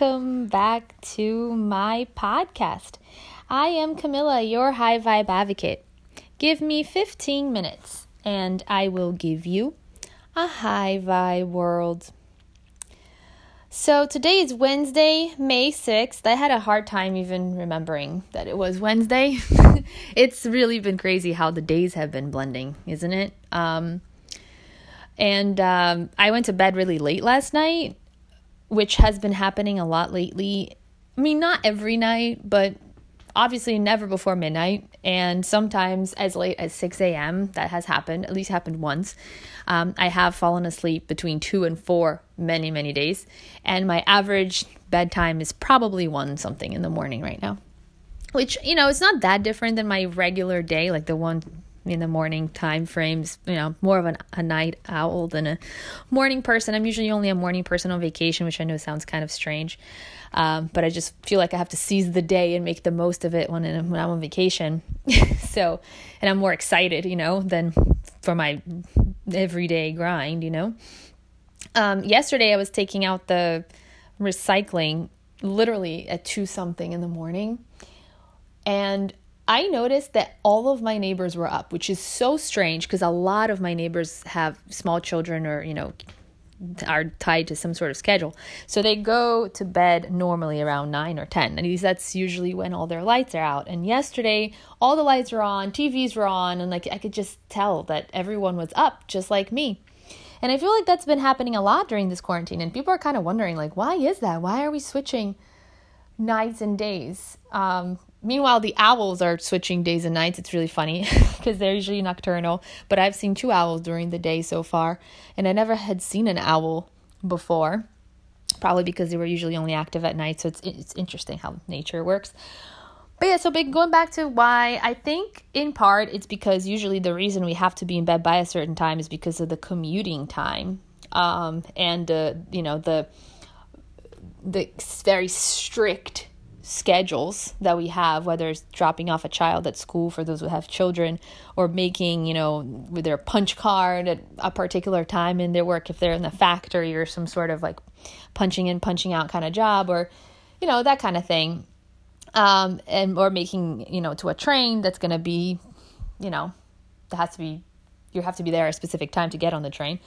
welcome back to my podcast. I am Camilla, your high vibe advocate. Give me 15 minutes and I will give you a high vibe world. So today is Wednesday, May 6th. I had a hard time even remembering that it was Wednesday. it's really been crazy how the days have been blending, isn't it? Um, and um, I went to bed really late last night, which has been happening a lot lately. I mean, not every night, but obviously never before midnight, and sometimes as late as 6 a.m. That has happened, at least happened once. Um, I have fallen asleep between 2 and 4 many, many days, and my average bedtime is probably 1 something in the morning right now. Which, you know, it's not that different than my regular day, like the one in the morning time frames you know more of an, a night owl than a morning person. I'm usually only a morning person on vacation which i know sounds kind of strange. Um, but i just feel like i have to seize the day and make the most of it when, when i'm on vacation. So and i'm more excited you know than for my everyday grind you know. Um, yesterday i was taking out the recycling literally at two something in the morning. And I noticed that all of my neighbors were up, which is so strange because a lot of my neighbors have small children or, you know, are tied to some sort of schedule. So they go to bed normally around 9 or 10. And that's usually when all their lights are out. And yesterday, all the lights were on, TVs were on, and like I could just tell that everyone was up just like me. And I feel like that's been happening a lot during this quarantine and people are kind of wondering like why is that? Why are we switching nights and days? Um, Meanwhile, the owls are switching days and nights. It's really funny because they're usually nocturnal, but I've seen two owls during the day so far, and I never had seen an owl before. Probably because they were usually only active at night, so it's it's interesting how nature works. But yeah, so big going back to why I think in part it's because usually the reason we have to be in bed by a certain time is because of the commuting time, um, and uh, you know the the very strict schedules that we have, whether it's dropping off a child at school for those who have children, or making, you know, with their punch card at a particular time in their work, if they're in the factory or some sort of like punching in, punching out kind of job, or, you know, that kind of thing. Um, and or making, you know, to a train that's going to be, you know, that has to be, you have to be there at a specific time to get on the train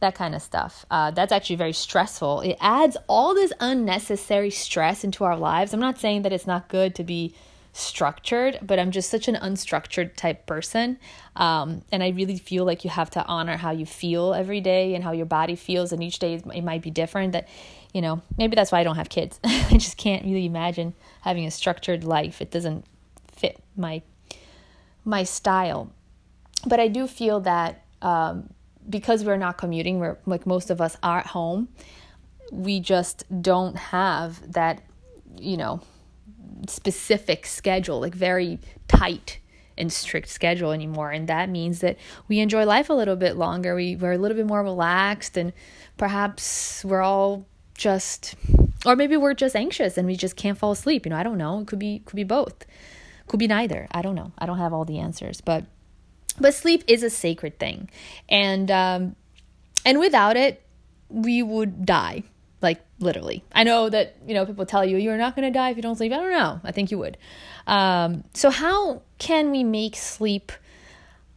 that kind of stuff. Uh, that's actually very stressful. It adds all this unnecessary stress into our lives. I'm not saying that it's not good to be structured, but I'm just such an unstructured type person. Um, and I really feel like you have to honor how you feel every day and how your body feels. And each day it might be different. That, you know, maybe that's why I don't have kids. I just can't really imagine having a structured life. It doesn't fit my my style. But I do feel that um, because we're not commuting, we're like most of us are at home, we just don't have that, you know, specific schedule, like very tight and strict schedule anymore. And that means that we enjoy life a little bit longer. We, we're a little bit more relaxed and perhaps we're all just or maybe we're just anxious and we just can't fall asleep. You know, I don't know. It could be could be both. Could be neither. I don't know. I don't have all the answers. But but sleep is a sacred thing, and um, and without it, we would die. Like literally. I know that you know people tell you you're not going to die if you don't sleep. I don't know. I think you would. Um, so how can we make sleep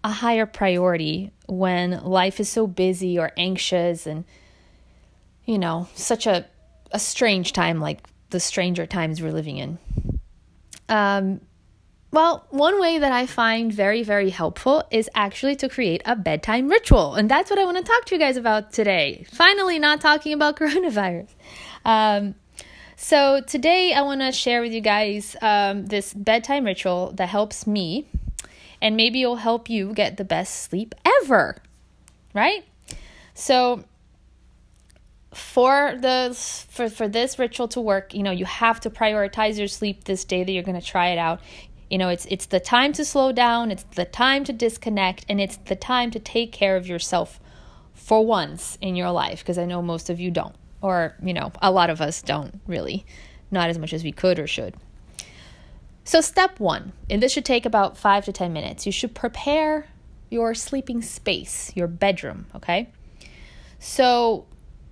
a higher priority when life is so busy or anxious and you know such a a strange time like the stranger times we're living in? Um, well, one way that I find very, very helpful is actually to create a bedtime ritual. And that's what I want to talk to you guys about today. Finally, not talking about coronavirus. Um, so, today I want to share with you guys um, this bedtime ritual that helps me, and maybe it'll help you get the best sleep ever, right? So, for the for for this ritual to work, you know, you have to prioritize your sleep this day that you're going to try it out. You know, it's it's the time to slow down, it's the time to disconnect, and it's the time to take care of yourself for once in your life because I know most of you don't or, you know, a lot of us don't really, not as much as we could or should. So, step 1, and this should take about 5 to 10 minutes. You should prepare your sleeping space, your bedroom, okay? So,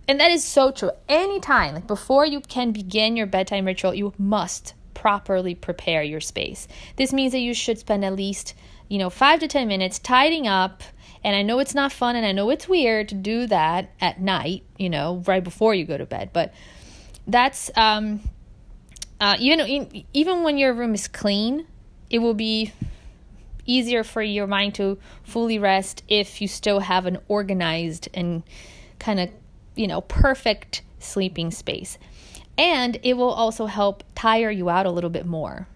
and that is so true. Anytime, like before you can begin your bedtime ritual, you must properly prepare your space. This means that you should spend at least, you know, five to 10 minutes tidying up. And I know it's not fun and I know it's weird to do that at night, you know, right before you go to bed, but that's, um, uh, you know, even when your room is clean, it will be easier for your mind to fully rest if you still have an organized and kind of, you know, perfect sleeping space. And it will also help tire you out a little bit more.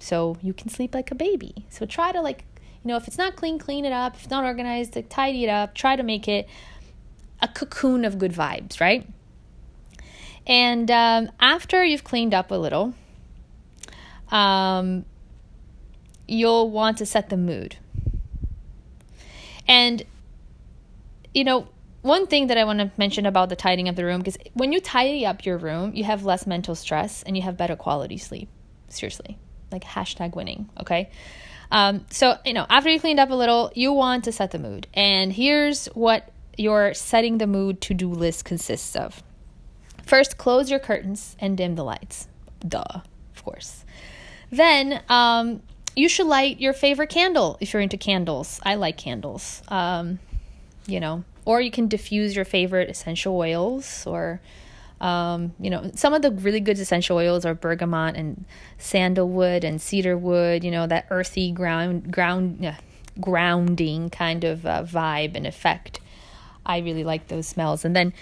So you can sleep like a baby. So try to like, you know, if it's not clean, clean it up. If it's not organized, like, tidy it up. Try to make it a cocoon of good vibes, right? And um, after you've cleaned up a little, um, you'll want to set the mood. And, you know, one thing that I want to mention about the tidying of the room, because when you tidy up your room, you have less mental stress and you have better quality sleep. Seriously, like hashtag winning, okay? Um, so, you know, after you cleaned up a little, you want to set the mood. And here's what your setting the mood to do list consists of. First, close your curtains and dim the lights. Duh, of course. Then, um, you should light your favorite candle if you're into candles. I like candles. Um, you know, or you can diffuse your favorite essential oils or um, you know, some of the really good essential oils are bergamot and sandalwood and cedarwood, you know, that earthy ground ground grounding kind of uh, vibe and effect. I really like those smells. And then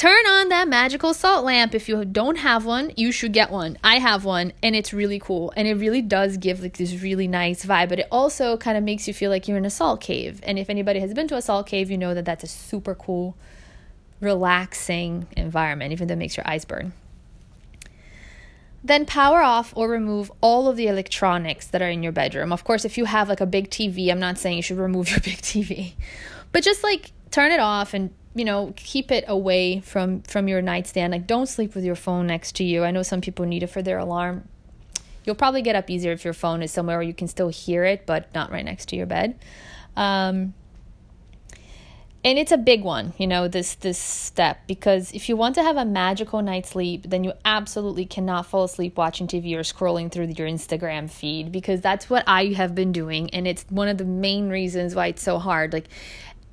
turn on that magical salt lamp. If you don't have one, you should get one. I have one and it's really cool. And it really does give like this really nice vibe, but it also kind of makes you feel like you're in a salt cave. And if anybody has been to a salt cave, you know that that's a super cool, relaxing environment, even though it makes your eyes burn. Then power off or remove all of the electronics that are in your bedroom. Of course, if you have like a big TV, I'm not saying you should remove your big TV, but just like turn it off and you know keep it away from from your nightstand. Like don't sleep with your phone next to you. I know some people need it for their alarm. You'll probably get up easier if your phone is somewhere where you can still hear it but not right next to your bed. Um, and it's a big one you know this this step because if you want to have a magical night's sleep then you absolutely cannot fall asleep watching tv or scrolling through your instagram feed because that's what i have been doing and it's one of the main reasons why it's so hard. Like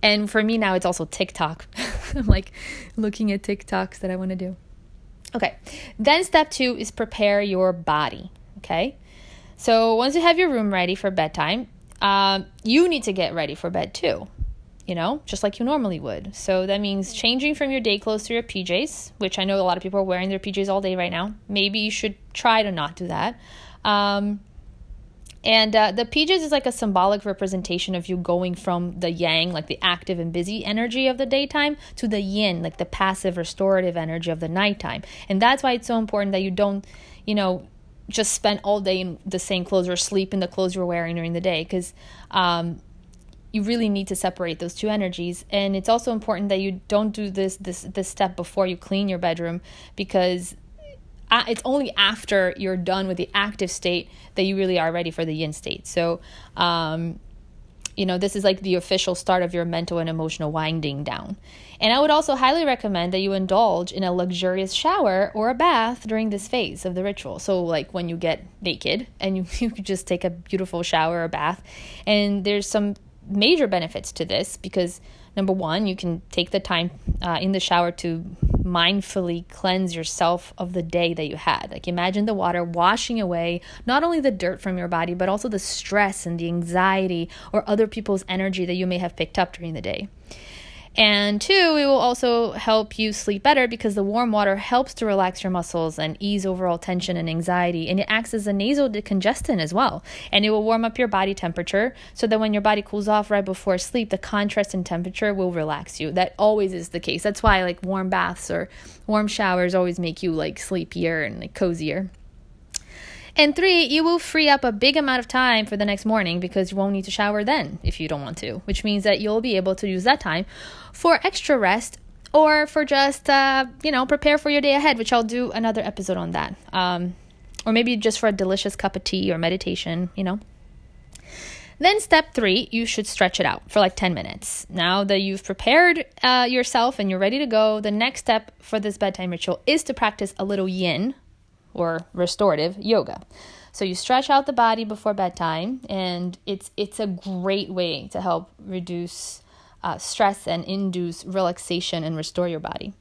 and for me now, it's also TikTok. I'm like looking at TikToks that I want to do. Okay. Then step two is prepare your body. Okay. So once you have your room ready for bedtime, um, you need to get ready for bed too. You know, just like you normally would. So that means changing from your day clothes to your PJs, which I know a lot of people are wearing their PJs all day right now. Maybe you should try to not do that. Um, and uh, the PJs is like a symbolic representation of you going from the yang, like the active and busy energy of the daytime, to the yin, like the passive restorative energy of the nighttime. And that's why it's so important that you don't, you know, just spend all day in the same clothes or sleep in the clothes you're wearing during the day because um, you really need to separate those two energies and it's also important that you don't do this this this step before you clean your bedroom because it's only after you're done with the active state that you really are ready for the yin state. So, um, you know, this is like the official start of your mental and emotional winding down. And I would also highly recommend that you indulge in a luxurious shower or a bath during this phase of the ritual. So, like when you get naked and you, you just take a beautiful shower or bath. And there's some major benefits to this because number one, you can take the time uh, in the shower to mindfully cleanse yourself of the day that you had. Like imagine the water washing away not only the dirt from your body, but also the stress and the anxiety or other people's energy that you may have picked up during the day. And two, it will also help you sleep better because the warm water helps to relax your muscles and ease overall tension and anxiety. And it acts as a nasal decongestant as well. And it will warm up your body temperature so that when your body cools off right before sleep, the contrast in temperature will relax you. That always is the case. That's why like warm baths or warm showers always make you like sleepier and like cozier. And three, you will free up a big amount of time for the next morning because you won't need to shower then if you don't want to, which means that you'll be able to use that time for extra rest or for just, uh, you know, prepare for your day ahead, which I'll do another episode on that. Um, or maybe just for a delicious cup of tea or meditation, you know. Then, step three, you should stretch it out for like 10 minutes. Now that you've prepared uh, yourself and you're ready to go, the next step for this bedtime ritual is to practice a little yin or restorative yoga. So you stretch out the body before bedtime, and it's it's a great way to help reduce uh, stress and induce relaxation and restore your body.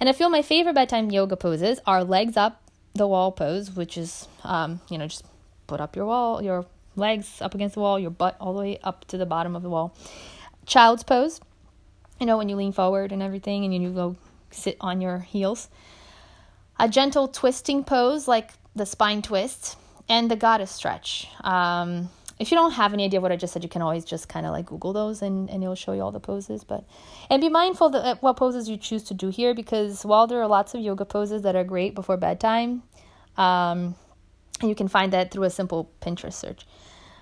And I feel my favorite bedtime yoga poses are legs up the wall pose, which is um, you know just put up your wall your legs up against the wall, your butt all the way up to the bottom of the wall. Child's pose, you know, when you lean forward and everything and you go sit on your heels. A gentle twisting pose, like the spine twist, and the goddess stretch. Um, if you don't have any idea what I just said, you can always just kind of like Google those and, and it'll show you all the poses. But and be mindful that uh, what poses you choose to do here because while there are lots of yoga poses that are great before bedtime, um, you can find that through a simple Pinterest search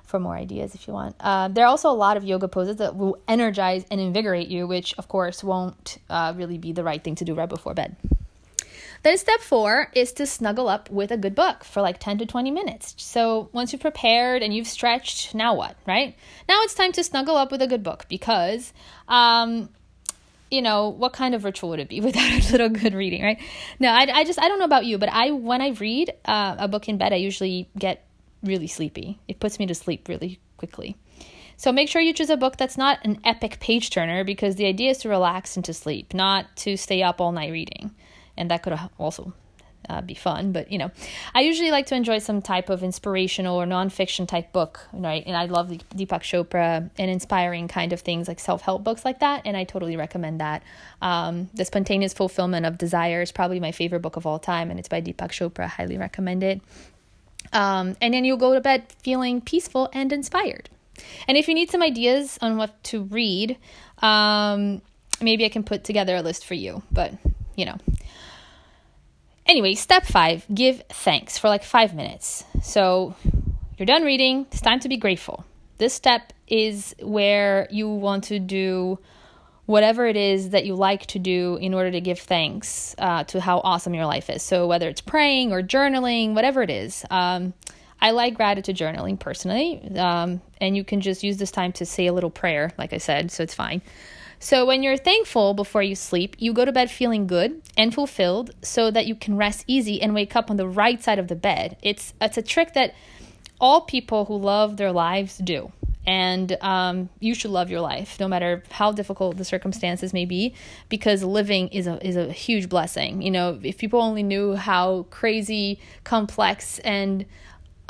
for more ideas if you want. Uh, there are also a lot of yoga poses that will energize and invigorate you, which of course won't uh, really be the right thing to do right before bed. Then step four is to snuggle up with a good book for like 10 to 20 minutes. So once you've prepared and you've stretched, now what, right? Now it's time to snuggle up with a good book because, um, you know, what kind of ritual would it be without a little good reading, right? No, I, I just, I don't know about you, but I, when I read uh, a book in bed, I usually get really sleepy. It puts me to sleep really quickly. So make sure you choose a book that's not an epic page turner because the idea is to relax and to sleep, not to stay up all night reading and that could also uh, be fun. But you know, I usually like to enjoy some type of inspirational or nonfiction type book, right? And I love Deepak Chopra and inspiring kind of things like self help books like that, and I totally recommend that. Um, the Spontaneous Fulfillment of Desire is probably my favorite book of all time, and it's by Deepak Chopra. Highly recommend it. Um, and then you'll go to bed feeling peaceful and inspired. And if you need some ideas on what to read, um, maybe I can put together a list for you. But you know, Anyway, step five give thanks for like five minutes. So you're done reading, it's time to be grateful. This step is where you want to do whatever it is that you like to do in order to give thanks uh, to how awesome your life is. So whether it's praying or journaling, whatever it is. Um, I like gratitude journaling personally, um, and you can just use this time to say a little prayer, like I said, so it's fine. So, when you're thankful before you sleep, you go to bed feeling good and fulfilled so that you can rest easy and wake up on the right side of the bed. It's, it's a trick that all people who love their lives do. And um, you should love your life, no matter how difficult the circumstances may be, because living is a is a huge blessing. You know, if people only knew how crazy, complex, and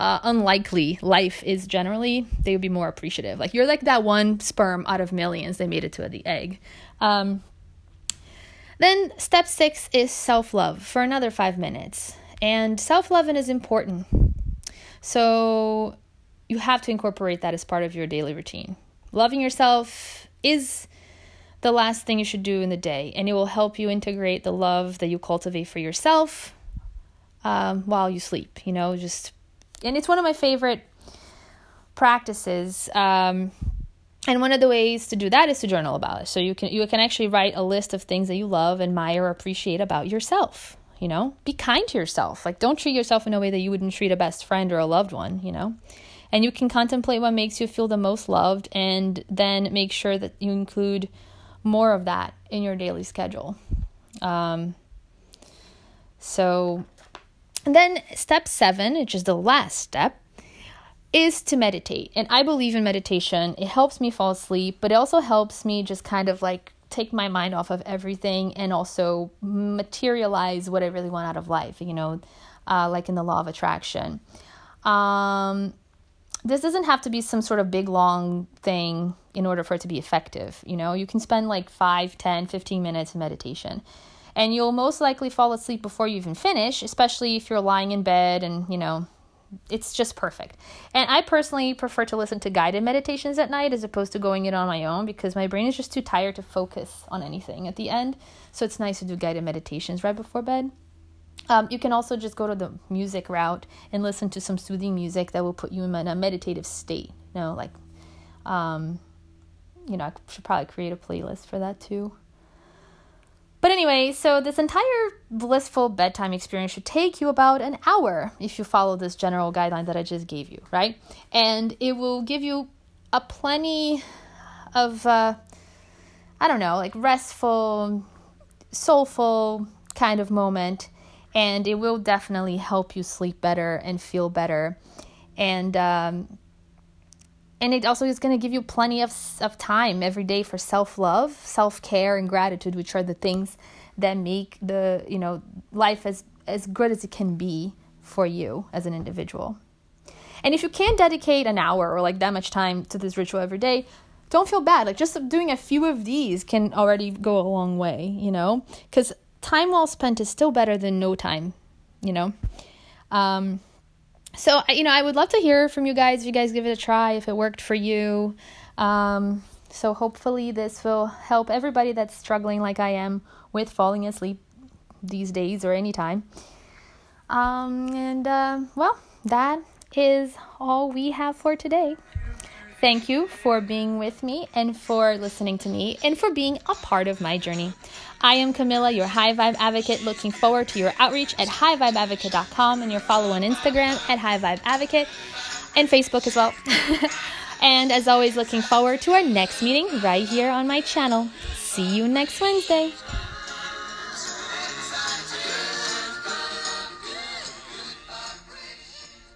uh, unlikely life is generally, they would be more appreciative. Like you're like that one sperm out of millions they made it to the egg. Um, then step six is self love for another five minutes. And self loving is important. So you have to incorporate that as part of your daily routine. Loving yourself is the last thing you should do in the day, and it will help you integrate the love that you cultivate for yourself um, while you sleep. You know, just and it's one of my favorite practices. Um, and one of the ways to do that is to journal about it. So you can you can actually write a list of things that you love, admire, appreciate about yourself. You know, be kind to yourself. Like don't treat yourself in a way that you wouldn't treat a best friend or a loved one. You know, and you can contemplate what makes you feel the most loved, and then make sure that you include more of that in your daily schedule. Um, so and then step seven, which is the last step, is to meditate. And I believe in meditation. It helps me fall asleep, but it also helps me just kind of like take my mind off of everything and also materialize what I really want out of life, you know, uh, like in the law of attraction. Um, this doesn't have to be some sort of big long thing in order for it to be effective you know you can spend like 5 10 15 minutes in meditation and you'll most likely fall asleep before you even finish, especially if you're lying in bed and, you know, it's just perfect. And I personally prefer to listen to guided meditations at night as opposed to going it on my own because my brain is just too tired to focus on anything at the end. So it's nice to do guided meditations right before bed. Um, you can also just go to the music route and listen to some soothing music that will put you in a meditative state. You know, like, um, you know, I should probably create a playlist for that too. But anyway, so this entire blissful bedtime experience should take you about an hour if you follow this general guideline that I just gave you, right? And it will give you a plenty of, uh, I don't know, like restful, soulful kind of moment. And it will definitely help you sleep better and feel better. And, um, and it also is going to give you plenty of, of time every day for self-love self-care and gratitude which are the things that make the you know life as as good as it can be for you as an individual. And if you can't dedicate an hour or like that much time to this ritual every day don't feel bad. Like just doing a few of these can already go a long way you know? Because time well spent is still better than no time you know? Um so you know i would love to hear from you guys if you guys give it a try if it worked for you. Um, so hopefully this will help everybody that's struggling like i am with falling asleep these days or anytime. Um, and uh, well that is all we have for today Thank you for being with me and for listening to me and for being a part of my journey. I am Camilla, your high vibe advocate, looking forward to your outreach at highvibeadvocate.com and your follow on Instagram at highvibeadvocate and Facebook as well. and as always, looking forward to our next meeting right here on my channel. See you next Wednesday.